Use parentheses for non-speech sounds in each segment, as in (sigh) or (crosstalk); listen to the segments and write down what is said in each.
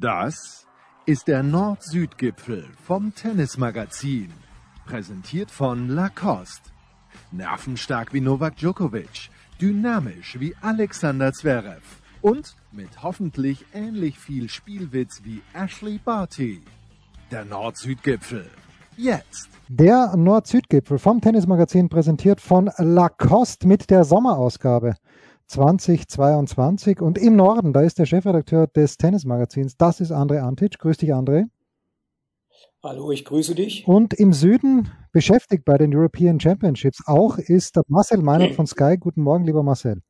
Das ist der Nord-Süd-Gipfel vom Tennismagazin. Präsentiert von Lacoste. Nervenstark wie Novak Djokovic, dynamisch wie Alexander Zverev und mit hoffentlich ähnlich viel Spielwitz wie Ashley Barty. Der Nord-Süd-Gipfel. Jetzt. Der Nord-Süd-Gipfel vom Tennismagazin präsentiert von Lacoste mit der Sommerausgabe 2022. Und im Norden, da ist der Chefredakteur des Tennismagazins, das ist André Antic. Grüß dich, André. Hallo, ich grüße dich. Und im Süden beschäftigt bei den European Championships auch ist Marcel Meinert von Sky. Guten Morgen, lieber Marcel.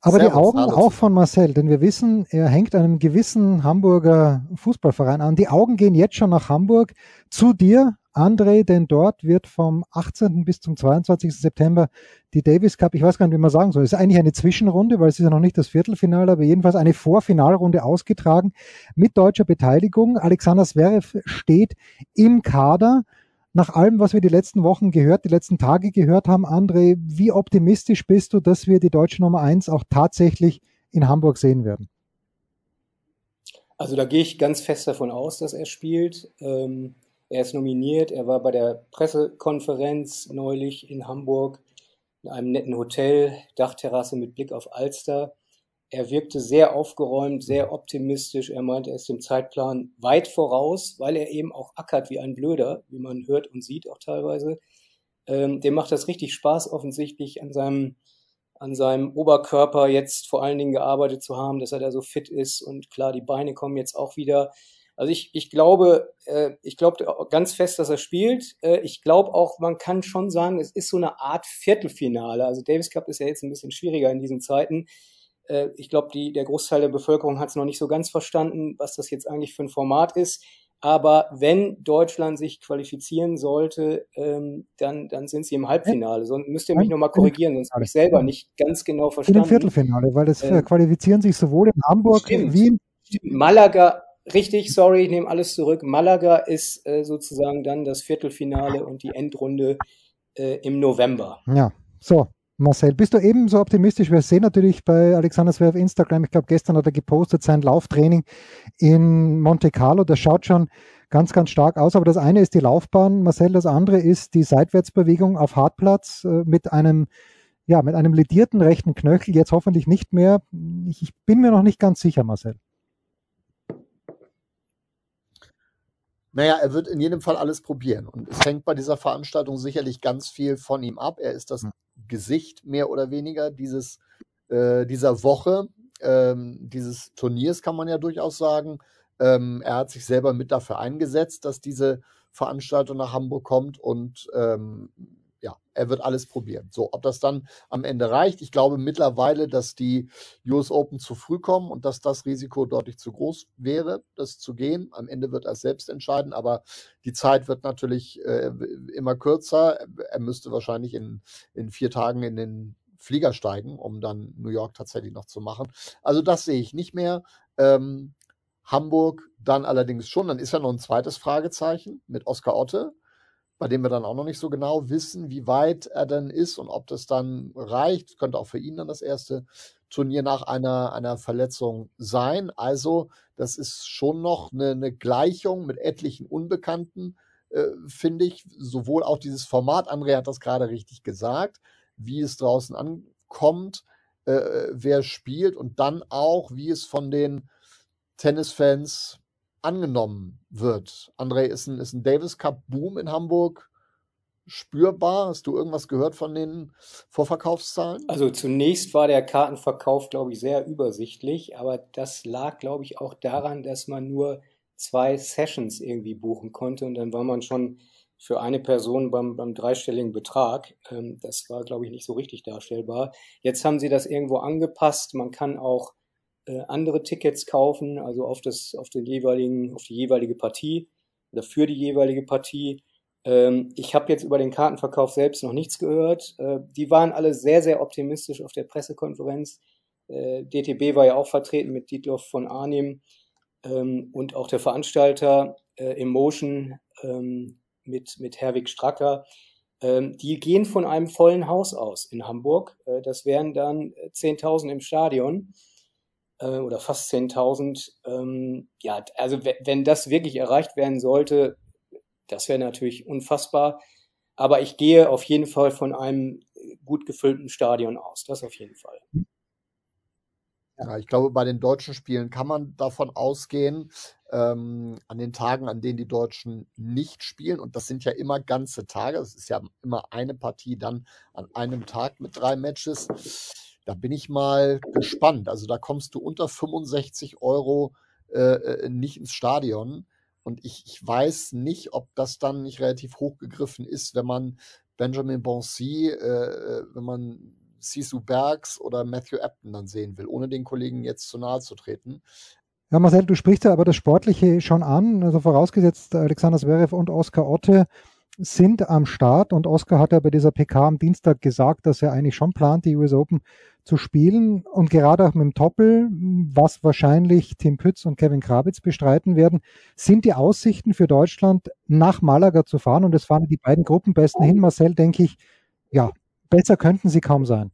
Aber Servus, die Augen hallo. auch von Marcel, denn wir wissen, er hängt einem gewissen Hamburger Fußballverein an. Die Augen gehen jetzt schon nach Hamburg zu dir, André, denn dort wird vom 18. bis zum 22. September die Davis Cup, ich weiß gar nicht, wie man sagen soll, es ist eigentlich eine Zwischenrunde, weil es ist ja noch nicht das Viertelfinale, aber jedenfalls eine Vorfinalrunde ausgetragen mit deutscher Beteiligung. Alexander Zverev steht im Kader nach allem, was wir die letzten Wochen gehört, die letzten Tage gehört haben, André, wie optimistisch bist du, dass wir die deutsche Nummer 1 auch tatsächlich in Hamburg sehen werden? Also da gehe ich ganz fest davon aus, dass er spielt. Ähm, er ist nominiert, er war bei der Pressekonferenz neulich in Hamburg in einem netten Hotel, Dachterrasse mit Blick auf Alster. Er wirkte sehr aufgeräumt, sehr optimistisch. Er meinte, er ist dem Zeitplan weit voraus, weil er eben auch ackert wie ein Blöder, wie man hört und sieht auch teilweise. Ähm, dem macht das richtig Spaß, offensichtlich an seinem, an seinem Oberkörper jetzt vor allen Dingen gearbeitet zu haben, dass er da so fit ist. Und klar, die Beine kommen jetzt auch wieder. Also ich, ich glaube, äh, ich glaube ganz fest, dass er spielt. Äh, ich glaube auch, man kann schon sagen, es ist so eine Art Viertelfinale. Also Davis Cup ist ja jetzt ein bisschen schwieriger in diesen Zeiten. Äh, ich glaube, der Großteil der Bevölkerung hat es noch nicht so ganz verstanden, was das jetzt eigentlich für ein Format ist. Aber wenn Deutschland sich qualifizieren sollte, ähm, dann, dann sind sie im Halbfinale. Sonst müsst ihr mich nochmal korrigieren, sonst habe ich selber nicht ganz genau verstanden. Dem Viertelfinale, weil es äh, qualifizieren sich sowohl in Hamburg stimmt, wie in Malaga, richtig, sorry, ich nehme alles zurück. Malaga ist äh, sozusagen dann das Viertelfinale und die Endrunde äh, im November. Ja, so. Marcel, bist du ebenso optimistisch? Wir sehen natürlich bei Alexander Zverev auf Instagram, ich glaube, gestern hat er gepostet sein Lauftraining in Monte Carlo. Das schaut schon ganz, ganz stark aus. Aber das eine ist die Laufbahn, Marcel, das andere ist die Seitwärtsbewegung auf Hartplatz äh, mit einem, ja, mit einem ledierten rechten Knöchel, jetzt hoffentlich nicht mehr. Ich, ich bin mir noch nicht ganz sicher, Marcel. Naja, er wird in jedem Fall alles probieren. Und es hängt bei dieser Veranstaltung sicherlich ganz viel von ihm ab. Er ist das hm. Gesicht mehr oder weniger dieses, äh, dieser Woche, ähm, dieses Turniers, kann man ja durchaus sagen. Ähm, er hat sich selber mit dafür eingesetzt, dass diese Veranstaltung nach Hamburg kommt und ähm, ja, er wird alles probieren. So, ob das dann am Ende reicht, ich glaube mittlerweile, dass die US Open zu früh kommen und dass das Risiko deutlich zu groß wäre, das zu gehen. Am Ende wird er selbst entscheiden, aber die Zeit wird natürlich äh, immer kürzer. Er müsste wahrscheinlich in, in vier Tagen in den Flieger steigen, um dann New York tatsächlich noch zu machen. Also das sehe ich nicht mehr. Ähm, Hamburg dann allerdings schon. Dann ist ja noch ein zweites Fragezeichen mit Oskar Otte bei dem wir dann auch noch nicht so genau wissen, wie weit er denn ist und ob das dann reicht. Könnte auch für ihn dann das erste Turnier nach einer, einer Verletzung sein. Also, das ist schon noch eine, eine Gleichung mit etlichen Unbekannten, äh, finde ich. Sowohl auch dieses Format, André hat das gerade richtig gesagt, wie es draußen ankommt, äh, wer spielt und dann auch, wie es von den Tennisfans angenommen wird. André, ist ein, ist ein Davis Cup Boom in Hamburg spürbar? Hast du irgendwas gehört von den Vorverkaufszahlen? Also zunächst war der Kartenverkauf, glaube ich, sehr übersichtlich, aber das lag, glaube ich, auch daran, dass man nur zwei Sessions irgendwie buchen konnte und dann war man schon für eine Person beim, beim dreistelligen Betrag. Ähm, das war, glaube ich, nicht so richtig darstellbar. Jetzt haben sie das irgendwo angepasst. Man kann auch äh, andere Tickets kaufen, also auf das, auf den jeweiligen, auf die jeweilige Partie oder für die jeweilige Partie. Ähm, ich habe jetzt über den Kartenverkauf selbst noch nichts gehört. Äh, die waren alle sehr, sehr optimistisch auf der Pressekonferenz. Äh, DTB war ja auch vertreten mit Dietloff von Arnim ähm, und auch der Veranstalter äh, Emotion ähm, mit, mit Herwig Stracker. Ähm, die gehen von einem vollen Haus aus in Hamburg. Äh, das wären dann 10.000 im Stadion. Äh, oder fast 10.000. Ähm, ja, also wenn das wirklich erreicht werden sollte, das wäre natürlich unfassbar. Aber ich gehe auf jeden Fall von einem gut gefüllten Stadion aus. Das auf jeden Fall. Ja, ich glaube, bei den deutschen Spielen kann man davon ausgehen, ähm, an den Tagen, an denen die Deutschen nicht spielen, und das sind ja immer ganze Tage, es ist ja immer eine Partie dann an einem Tag mit drei Matches. Da bin ich mal gespannt. Also da kommst du unter 65 Euro äh, äh, nicht ins Stadion. Und ich, ich weiß nicht, ob das dann nicht relativ hochgegriffen ist, wenn man Benjamin Bonsi, äh, äh wenn man Sisu Bergs oder Matthew Apton dann sehen will, ohne den Kollegen jetzt zu nahe zu treten. Ja, Marcel, du sprichst ja aber das Sportliche schon an. Also vorausgesetzt, Alexander Zverev und Oskar Otte sind am Start und Oskar hat ja bei dieser PK am Dienstag gesagt, dass er eigentlich schon plant, die US Open zu spielen und gerade auch mit dem Toppel, was wahrscheinlich Tim Pütz und Kevin Krabitz bestreiten werden, sind die Aussichten für Deutschland nach Malaga zu fahren und es fahren die beiden Gruppenbesten hin. Marcel, denke ich, ja, besser könnten sie kaum sein.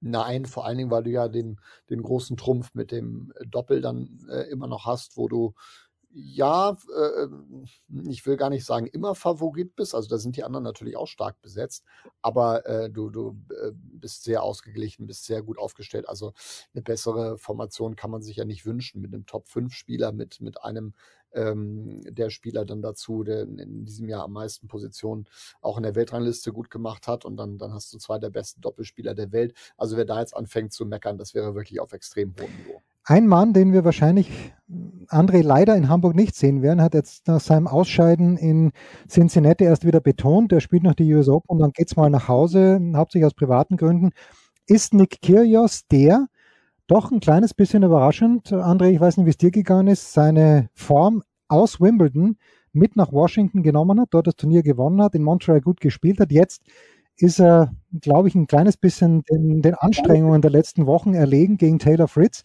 Nein, vor allen Dingen, weil du ja den, den großen Trumpf mit dem Doppel dann äh, immer noch hast, wo du ja, äh, ich will gar nicht sagen, immer Favorit bist. Also da sind die anderen natürlich auch stark besetzt, aber äh, du, du äh, bist sehr ausgeglichen, bist sehr gut aufgestellt. Also eine bessere Formation kann man sich ja nicht wünschen mit einem Top-5-Spieler, mit, mit einem ähm, der Spieler dann dazu, der in diesem Jahr am meisten Positionen auch in der Weltrangliste gut gemacht hat. Und dann, dann hast du zwei der besten Doppelspieler der Welt. Also wer da jetzt anfängt zu meckern, das wäre wirklich auf extrem hohem Niveau. Ein Mann, den wir wahrscheinlich André leider in Hamburg nicht sehen werden, hat jetzt nach seinem Ausscheiden in Cincinnati erst wieder betont, er spielt noch die US Open und dann geht es mal nach Hause, hauptsächlich aus privaten Gründen, ist Nick Kyrgios der, doch ein kleines bisschen überraschend, André, ich weiß nicht, wie es dir gegangen ist, seine Form aus Wimbledon mit nach Washington genommen hat, dort das Turnier gewonnen hat, in Montreal gut gespielt hat. Jetzt ist er, glaube ich, ein kleines bisschen den, den Anstrengungen der letzten Wochen erlegen gegen Taylor Fritz.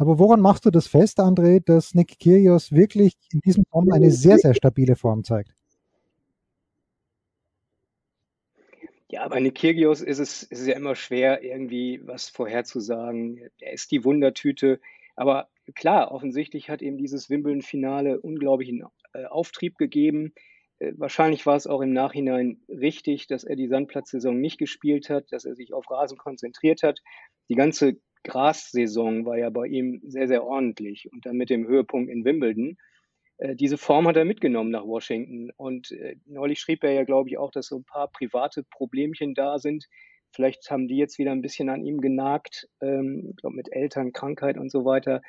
Aber woran machst du das fest, André, dass Nick Kyrgios wirklich in diesem Form eine sehr, sehr stabile Form zeigt? Ja, bei Nick Kyrgios ist es, ist es ja immer schwer, irgendwie was vorherzusagen. Er ist die Wundertüte. Aber klar, offensichtlich hat ihm dieses Wimbledon-Finale unglaublichen äh, Auftrieb gegeben. Äh, wahrscheinlich war es auch im Nachhinein richtig, dass er die Sandplatzsaison nicht gespielt hat, dass er sich auf Rasen konzentriert hat. Die ganze Gras-Saison war ja bei ihm sehr, sehr ordentlich und dann mit dem Höhepunkt in Wimbledon. Äh, diese Form hat er mitgenommen nach Washington und äh, neulich schrieb er ja, glaube ich, auch, dass so ein paar private Problemchen da sind. Vielleicht haben die jetzt wieder ein bisschen an ihm genagt, ähm, glaube mit Eltern, Krankheit und so weiter,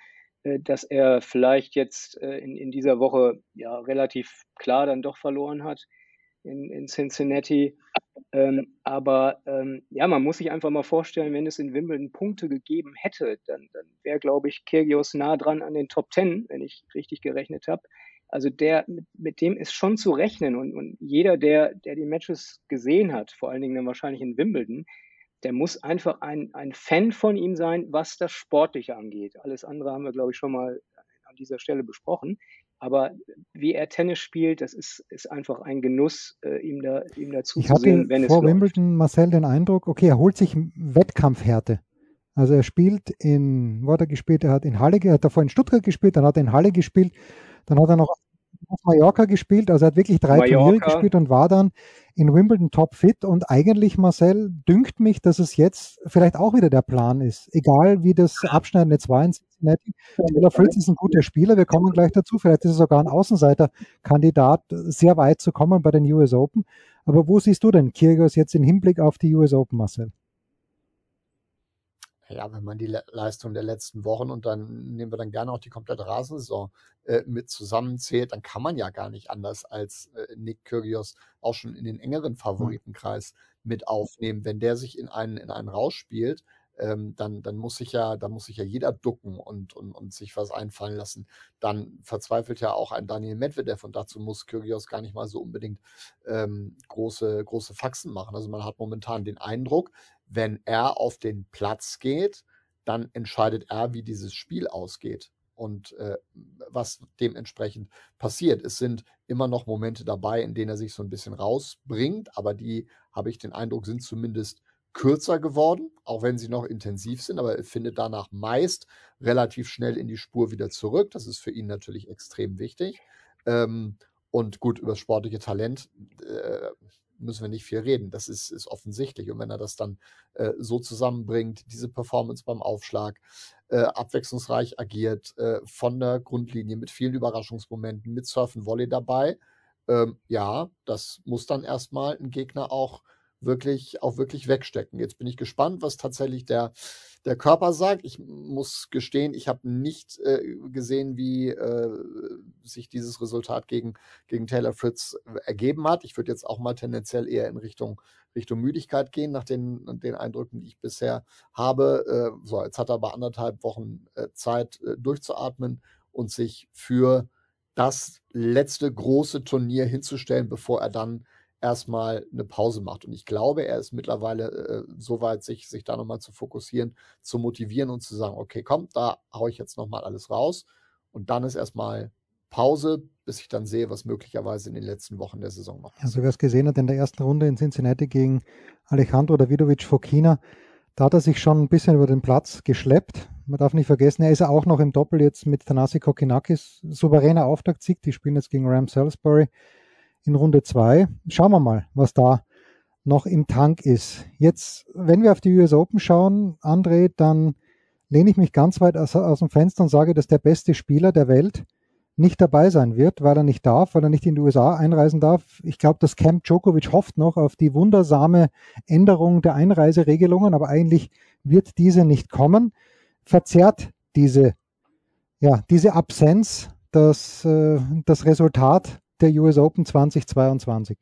äh, dass er vielleicht jetzt in, in dieser Woche ja relativ klar dann doch verloren hat in, in Cincinnati. Ähm, aber ähm, ja, man muss sich einfach mal vorstellen, wenn es in Wimbledon Punkte gegeben hätte, dann, dann wäre, glaube ich, Kyrgios nah dran an den Top Ten, wenn ich richtig gerechnet habe. Also der, mit, mit, dem ist schon zu rechnen und, und jeder, der, der die Matches gesehen hat, vor allen Dingen dann wahrscheinlich in Wimbledon, der muss einfach ein, ein Fan von ihm sein, was das Sportliche angeht. Alles andere haben wir, glaube ich, schon mal an dieser Stelle besprochen. Aber wie er Tennis spielt, das ist, ist einfach ein Genuss, äh, ihm, da, ihm dazu ich zu sehen, wenn vor es vor Wimbledon, läuft. Marcel, den Eindruck, okay, er holt sich Wettkampfhärte. Also er spielt in, wo hat er gespielt? Er hat in Halle, er hat davor in Stuttgart gespielt, dann hat er in Halle gespielt, dann hat er noch auf Mallorca gespielt, also er hat wirklich drei Mallorca. Turniere gespielt und war dann in Wimbledon topfit und eigentlich, Marcel, dünkt mich, dass es jetzt vielleicht auch wieder der Plan ist, egal wie das Abschneiden jetzt war in Cincinnati. Taylor Fritz ist ein guter Spieler, wir kommen gleich dazu, vielleicht ist er sogar ein Außenseiterkandidat, sehr weit zu kommen bei den US Open. Aber wo siehst du denn Kyrgios jetzt im Hinblick auf die US Open, Marcel? Ja, wenn man die Le Leistung der letzten Wochen und dann nehmen wir dann gerne auch die komplette Rasensaison äh, mit zusammenzählt, dann kann man ja gar nicht anders als äh, Nick Kyrgios auch schon in den engeren Favoritenkreis mit aufnehmen. Wenn der sich in einen, in einen Rausch spielt, ähm, dann, dann muss sich ja, dann muss sich ja jeder ducken und, und, und sich was einfallen lassen. Dann verzweifelt ja auch ein Daniel Medvedev und dazu muss Kyrgios gar nicht mal so unbedingt ähm, große, große Faxen machen. Also man hat momentan den Eindruck, wenn er auf den Platz geht, dann entscheidet er, wie dieses Spiel ausgeht und äh, was dementsprechend passiert. Es sind immer noch Momente dabei, in denen er sich so ein bisschen rausbringt, aber die, habe ich den Eindruck, sind zumindest kürzer geworden, auch wenn sie noch intensiv sind, aber er findet danach meist relativ schnell in die Spur wieder zurück. Das ist für ihn natürlich extrem wichtig. Ähm, und gut, über das sportliche Talent äh, müssen wir nicht viel reden. Das ist, ist offensichtlich. Und wenn er das dann äh, so zusammenbringt, diese Performance beim Aufschlag, äh, abwechslungsreich agiert, äh, von der Grundlinie mit vielen Überraschungsmomenten, mit Surfen Volley dabei, ähm, ja, das muss dann erstmal ein Gegner auch wirklich, auch wirklich wegstecken. Jetzt bin ich gespannt, was tatsächlich der, der Körper sagt. Ich muss gestehen, ich habe nicht äh, gesehen, wie äh, sich dieses Resultat gegen, gegen Taylor Fritz äh, ergeben hat. Ich würde jetzt auch mal tendenziell eher in Richtung, Richtung Müdigkeit gehen, nach den, den Eindrücken, die ich bisher habe. Äh, so, jetzt hat er aber anderthalb Wochen äh, Zeit, äh, durchzuatmen und sich für das letzte große Turnier hinzustellen, bevor er dann erstmal eine Pause macht. Und ich glaube, er ist mittlerweile äh, so weit, sich, sich da nochmal zu fokussieren, zu motivieren und zu sagen, okay, komm, da haue ich jetzt nochmal alles raus. Und dann ist erstmal Pause, bis ich dann sehe, was möglicherweise in den letzten Wochen der Saison noch Also wer es gesehen hat in der ersten Runde in Cincinnati gegen Alejandro Davidovic Fokina, da hat er sich schon ein bisschen über den Platz geschleppt. Man darf nicht vergessen, er ist ja auch noch im Doppel jetzt mit Tanasi Kokinakis. Souveräner Auftaktsieg. Die spielen jetzt gegen Ram Salisbury in Runde 2. Schauen wir mal, was da noch im Tank ist. Jetzt, wenn wir auf die US Open schauen, André, dann lehne ich mich ganz weit aus, aus dem Fenster und sage, dass der beste Spieler der Welt nicht dabei sein wird, weil er nicht darf, weil er nicht in die USA einreisen darf. Ich glaube, dass Camp Djokovic hofft noch auf die wundersame Änderung der Einreiseregelungen, aber eigentlich wird diese nicht kommen. Verzerrt diese, ja, diese Absenz das, äh, das Resultat der US Open 2022?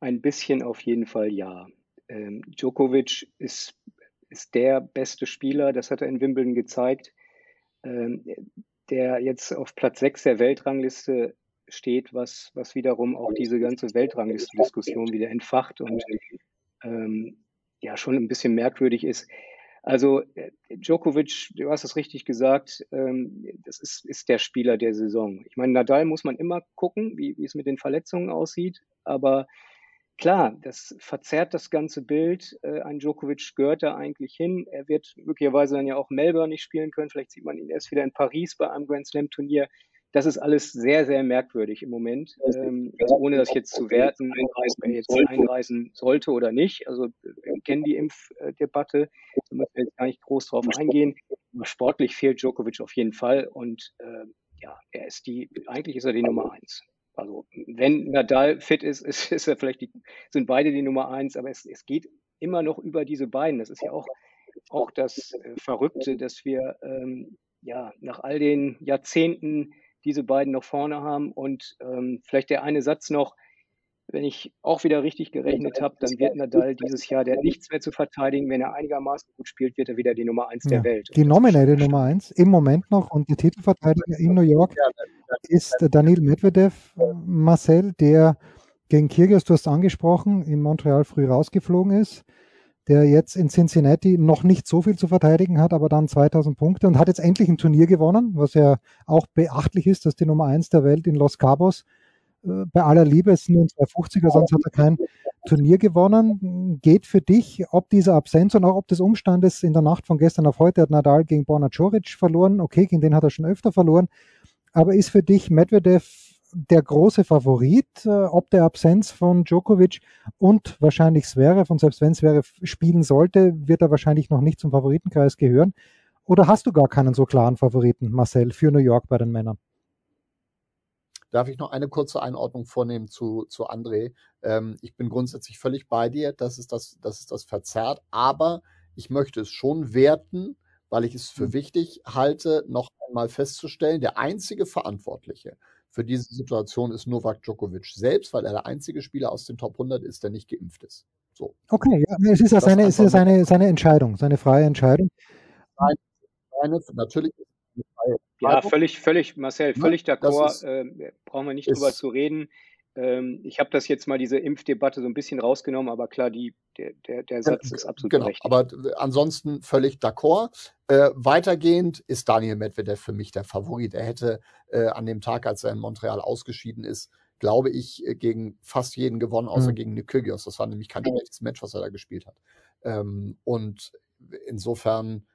Ein bisschen auf jeden Fall ja. Ähm, Djokovic ist, ist der beste Spieler, das hat er in Wimbledon gezeigt ähm, der jetzt auf Platz 6 der Weltrangliste steht, was, was wiederum auch diese ganze Weltrangliste-Diskussion wieder entfacht und ähm, ja schon ein bisschen merkwürdig ist. Also äh, Djokovic, du hast es richtig gesagt, ähm, das ist, ist der Spieler der Saison. Ich meine, Nadal muss man immer gucken, wie, wie es mit den Verletzungen aussieht, aber Klar, das verzerrt das ganze Bild. Äh, ein Djokovic gehört da eigentlich hin. Er wird möglicherweise dann ja auch Melbourne nicht spielen können. Vielleicht sieht man ihn erst wieder in Paris bei einem Grand Slam Turnier. Das ist alles sehr, sehr merkwürdig im Moment. Ähm, also ohne das jetzt zu werten, ob er jetzt einreisen sollte oder nicht. Also wir kennen die Impfdebatte. Da müssen wir jetzt gar nicht groß drauf eingehen. Aber sportlich fehlt Djokovic auf jeden Fall. Und äh, ja, er ist die, eigentlich ist er die Nummer eins. Also wenn Nadal fit ist, ist, ist er vielleicht die, sind beide die Nummer eins, aber es, es geht immer noch über diese beiden. Das ist ja auch, auch das äh, Verrückte, dass wir ähm, ja nach all den Jahrzehnten diese beiden noch vorne haben. Und ähm, vielleicht der eine Satz noch, wenn ich auch wieder richtig gerechnet habe, dann wird Nadal dieses Jahr, der hat nichts mehr zu verteidigen. Wenn er einigermaßen gut spielt, wird er wieder die Nummer eins ja, der Welt. Die nominelle Nummer eins im Moment noch und der Titelverteidiger in New York ist Daniel Medvedev, Marcel, der gegen Kyrgios, du hast angesprochen, in Montreal früh rausgeflogen ist, der jetzt in Cincinnati noch nicht so viel zu verteidigen hat, aber dann 2000 Punkte und hat jetzt endlich ein Turnier gewonnen, was ja auch beachtlich ist, dass die Nummer eins der Welt in Los Cabos äh, bei aller Liebe, sind nur 250er, sonst hat er kein Turnier gewonnen. Geht für dich, ob dieser Absenz und auch ob des Umstandes in der Nacht von gestern auf heute hat Nadal gegen Borna Coric verloren. Okay, gegen den hat er schon öfter verloren. Aber ist für dich Medvedev der große Favorit, äh, ob der Absenz von Djokovic und wahrscheinlich Zverev, und selbst wenn Zverev spielen sollte, wird er wahrscheinlich noch nicht zum Favoritenkreis gehören? Oder hast du gar keinen so klaren Favoriten, Marcel, für New York bei den Männern? Darf ich noch eine kurze Einordnung vornehmen zu, zu André? Ähm, ich bin grundsätzlich völlig bei dir, dass es das, dass es das verzerrt, aber ich möchte es schon werten, weil ich es für mhm. wichtig halte, noch einmal festzustellen, der einzige Verantwortliche für diese Situation ist Novak Djokovic selbst, weil er der einzige Spieler aus den Top 100 ist, der nicht geimpft ist. So. Okay, ja, es ist ja seine, seine, seine Entscheidung, seine freie Entscheidung. Nein, seine, natürlich ist ja, völlig, völlig, Marcel, ne? völlig d'accord. Äh, brauchen wir nicht drüber zu reden. Ähm, ich habe das jetzt mal diese Impfdebatte so ein bisschen rausgenommen, aber klar, die, der, der, der Satz ist absolut genau, berechtigt. Aber ansonsten völlig d'accord. Äh, weitergehend ist Daniel Medvedev für mich der Favorit. Er hätte äh, an dem Tag, als er in Montreal ausgeschieden ist, glaube ich, äh, gegen fast jeden gewonnen, außer mhm. gegen Nikygios. Das war nämlich kein schlechtes Match, was er da gespielt hat. Ähm, und insofern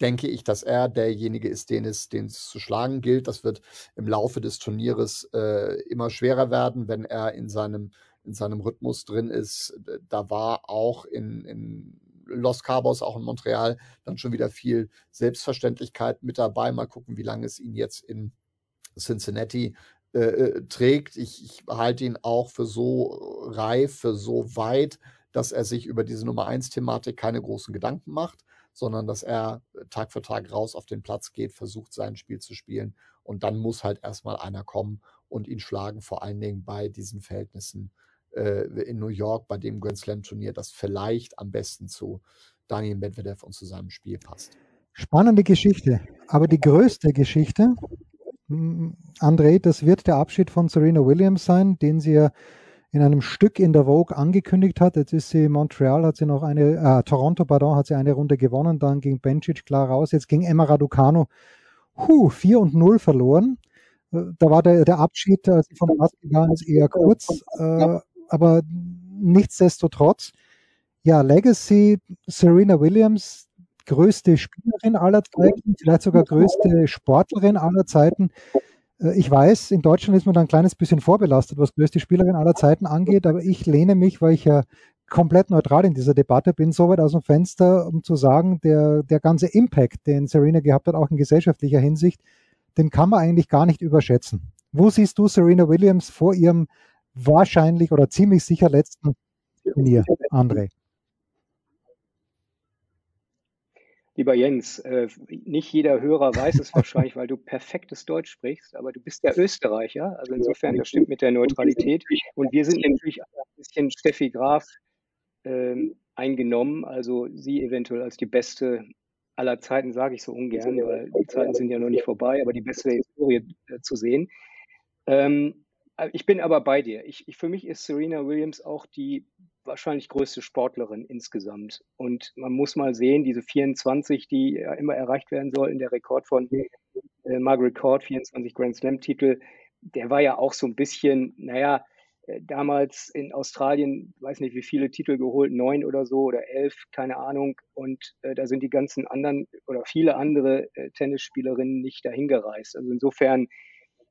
denke ich, dass er derjenige ist, den es, den es zu schlagen gilt. Das wird im Laufe des Turnieres äh, immer schwerer werden, wenn er in seinem, in seinem Rhythmus drin ist. Da war auch in, in Los Cabos, auch in Montreal, dann schon wieder viel Selbstverständlichkeit mit dabei. Mal gucken, wie lange es ihn jetzt in Cincinnati äh, äh trägt. Ich, ich halte ihn auch für so reif, für so weit, dass er sich über diese Nummer 1 Thematik keine großen Gedanken macht sondern dass er Tag für Tag raus auf den Platz geht, versucht sein Spiel zu spielen und dann muss halt erstmal einer kommen und ihn schlagen, vor allen Dingen bei diesen Verhältnissen äh, in New York, bei dem Grand Slam Turnier, das vielleicht am besten zu Daniel Medvedev und zu seinem Spiel passt. Spannende Geschichte, aber die größte Geschichte, André, das wird der Abschied von Serena Williams sein, den sie ja in einem Stück in der Vogue angekündigt hat. Jetzt ist sie Montreal, hat sie noch eine, äh, Toronto, pardon, hat sie eine Runde gewonnen, dann ging Bencic klar raus, jetzt ging Emma Raducano, huh, 4 und 0 verloren. Äh, da war der, der Abschied, als sie vom gegangen ist, eher kurz, äh, aber nichtsdestotrotz, ja, Legacy, Serena Williams, größte Spielerin aller Zeiten, vielleicht sogar größte Sportlerin aller Zeiten. Äh, ich weiß, in Deutschland ist man da ein kleines bisschen vorbelastet, was größte Spielerin aller Zeiten angeht, aber ich lehne mich, weil ich ja komplett neutral in dieser Debatte bin, so weit aus dem Fenster, um zu sagen, der, der ganze Impact, den Serena gehabt hat, auch in gesellschaftlicher Hinsicht, den kann man eigentlich gar nicht überschätzen. Wo siehst du Serena Williams vor ihrem wahrscheinlich oder ziemlich sicher letzten Turnier, André? Lieber Jens, äh, nicht jeder Hörer weiß es wahrscheinlich, weil du perfektes Deutsch sprichst, aber du bist der Österreicher. Also insofern, das stimmt mit der Neutralität. Und wir sind natürlich ein bisschen Steffi Graf ähm, eingenommen, also sie eventuell als die beste aller Zeiten, sage ich so ungern, weil die Zeiten sind ja noch nicht vorbei, aber die beste Historie äh, zu sehen. Ähm, ich bin aber bei dir. Ich, ich, für mich ist Serena Williams auch die wahrscheinlich größte Sportlerin insgesamt. Und man muss mal sehen, diese 24, die ja immer erreicht werden sollten, der Rekord von äh, Margaret Court, 24 Grand Slam-Titel, der war ja auch so ein bisschen, naja, äh, damals in Australien, weiß nicht wie viele Titel geholt, neun oder so oder elf, keine Ahnung. Und äh, da sind die ganzen anderen oder viele andere äh, Tennisspielerinnen nicht dahin gereist. Also insofern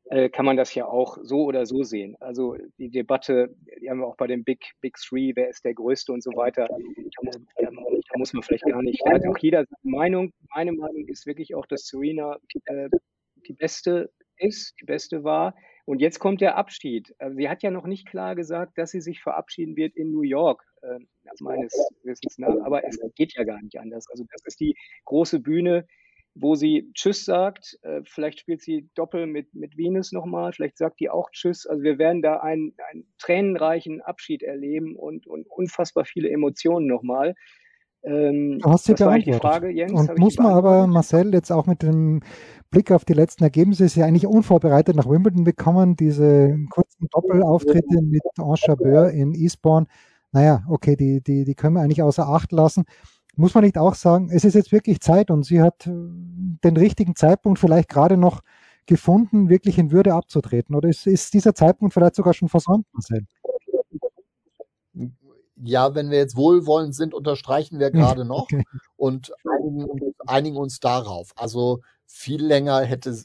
äh, kann man das ja auch so oder so sehen. Also die Debatte, die haben wir auch bei den Big, Big Three, wer ist der Größte und so weiter. Da muss, da, da muss man vielleicht gar nicht. Da hat auch jeder seine Meinung. Meine Meinung ist wirklich auch, dass Serena äh, die beste ist, die beste war. Und jetzt kommt der Abschied. Also sie hat ja noch nicht klar gesagt, dass sie sich verabschieden wird in New York, äh, meines Wissens nach. Aber es geht ja gar nicht anders. Also das ist die große Bühne wo sie Tschüss sagt. Äh, vielleicht spielt sie Doppel mit, mit Venus nochmal, vielleicht sagt die auch Tschüss. Also wir werden da einen, einen tränenreichen Abschied erleben und, und unfassbar viele Emotionen nochmal. Ähm, du hast sie beantwortet. Frage, Jens, und muss man aber, Marcel, jetzt auch mit dem Blick auf die letzten Ergebnisse, ist ja eigentlich unvorbereitet nach Wimbledon gekommen, diese kurzen Doppelauftritte mit Ange Chabeur in Eastbourne. Naja, okay, die, die, die können wir eigentlich außer Acht lassen muss man nicht auch sagen, es ist jetzt wirklich Zeit und sie hat äh, den richtigen Zeitpunkt vielleicht gerade noch gefunden, wirklich in Würde abzutreten? Oder ist, ist dieser Zeitpunkt vielleicht sogar schon versäumt, Marcel? Ja, wenn wir jetzt wohlwollend sind, unterstreichen wir gerade (laughs) noch okay. und einigen, einigen, uns darauf. Also viel länger hätte,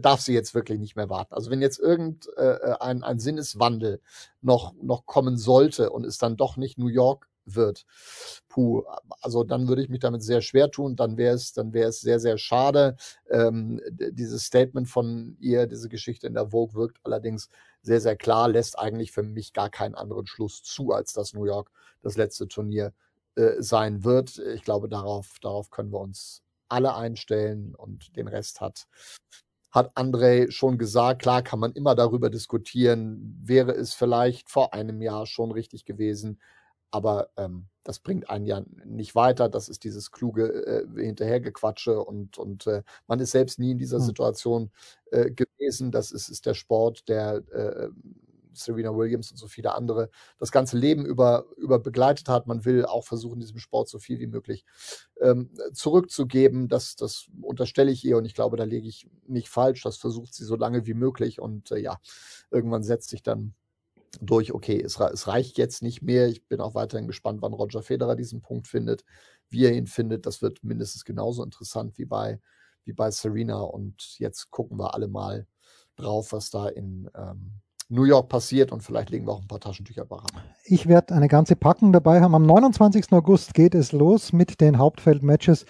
darf sie jetzt wirklich nicht mehr warten. Also wenn jetzt irgendein äh, ein, ein Sinneswandel noch, noch kommen sollte und es dann doch nicht New York wird. Puh, also dann würde ich mich damit sehr schwer tun. Dann wäre es, dann wäre es sehr, sehr schade. Ähm, dieses Statement von ihr, diese Geschichte in der Vogue wirkt allerdings sehr, sehr klar, lässt eigentlich für mich gar keinen anderen Schluss zu, als dass New York das letzte Turnier äh, sein wird. Ich glaube, darauf, darauf können wir uns alle einstellen und den Rest hat hat André schon gesagt, klar kann man immer darüber diskutieren, wäre es vielleicht vor einem Jahr schon richtig gewesen, aber ähm, das bringt einen ja nicht weiter. Das ist dieses kluge äh, Hinterhergequatsche und, und äh, man ist selbst nie in dieser hm. Situation äh, gewesen. Das ist, ist der Sport, der äh, Serena Williams und so viele andere das ganze Leben über, über begleitet hat. Man will auch versuchen, diesem Sport so viel wie möglich ähm, zurückzugeben. Das, das unterstelle ich ihr und ich glaube, da lege ich nicht falsch. Das versucht sie so lange wie möglich und äh, ja, irgendwann setzt sich dann durch, okay, es, es, reicht jetzt nicht mehr. Ich bin auch weiterhin gespannt, wann Roger Federer diesen Punkt findet, wie er ihn findet. Das wird mindestens genauso interessant wie bei, wie bei Serena. Und jetzt gucken wir alle mal drauf, was da in ähm, New York passiert und vielleicht legen wir auch ein paar Taschentücher parat. Ich werde eine ganze Packung dabei haben. Am 29. August geht es los mit den Hauptfeldmatches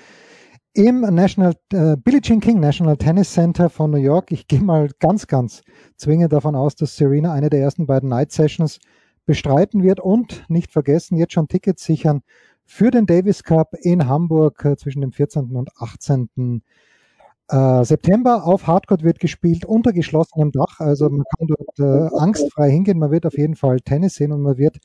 im National äh, Billie Jean King National Tennis Center von New York. Ich gehe mal ganz, ganz zwingend davon aus, dass Serena eine der ersten beiden Night Sessions bestreiten wird und nicht vergessen, jetzt schon Tickets sichern für den Davis Cup in Hamburg äh, zwischen dem 14. und 18. Äh, September auf Hardcore wird gespielt unter geschlossenem Dach, also man kann dort äh, angstfrei hingehen, man wird auf jeden Fall Tennis sehen und man wird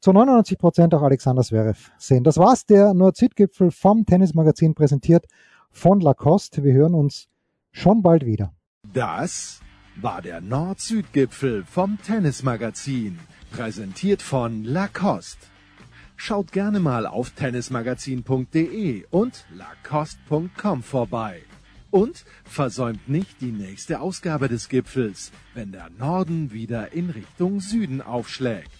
zu 99 Prozent auch Alexander Zverev sehen. Das war's, der Nord-Süd-Gipfel vom Tennismagazin präsentiert von Lacoste. Wir hören uns schon bald wieder. Das war der Nord-Süd-Gipfel vom Tennismagazin, präsentiert von Lacoste. Schaut gerne mal auf tennismagazin.de und lacoste.com vorbei. Und versäumt nicht die nächste Ausgabe des Gipfels, wenn der Norden wieder in Richtung Süden aufschlägt.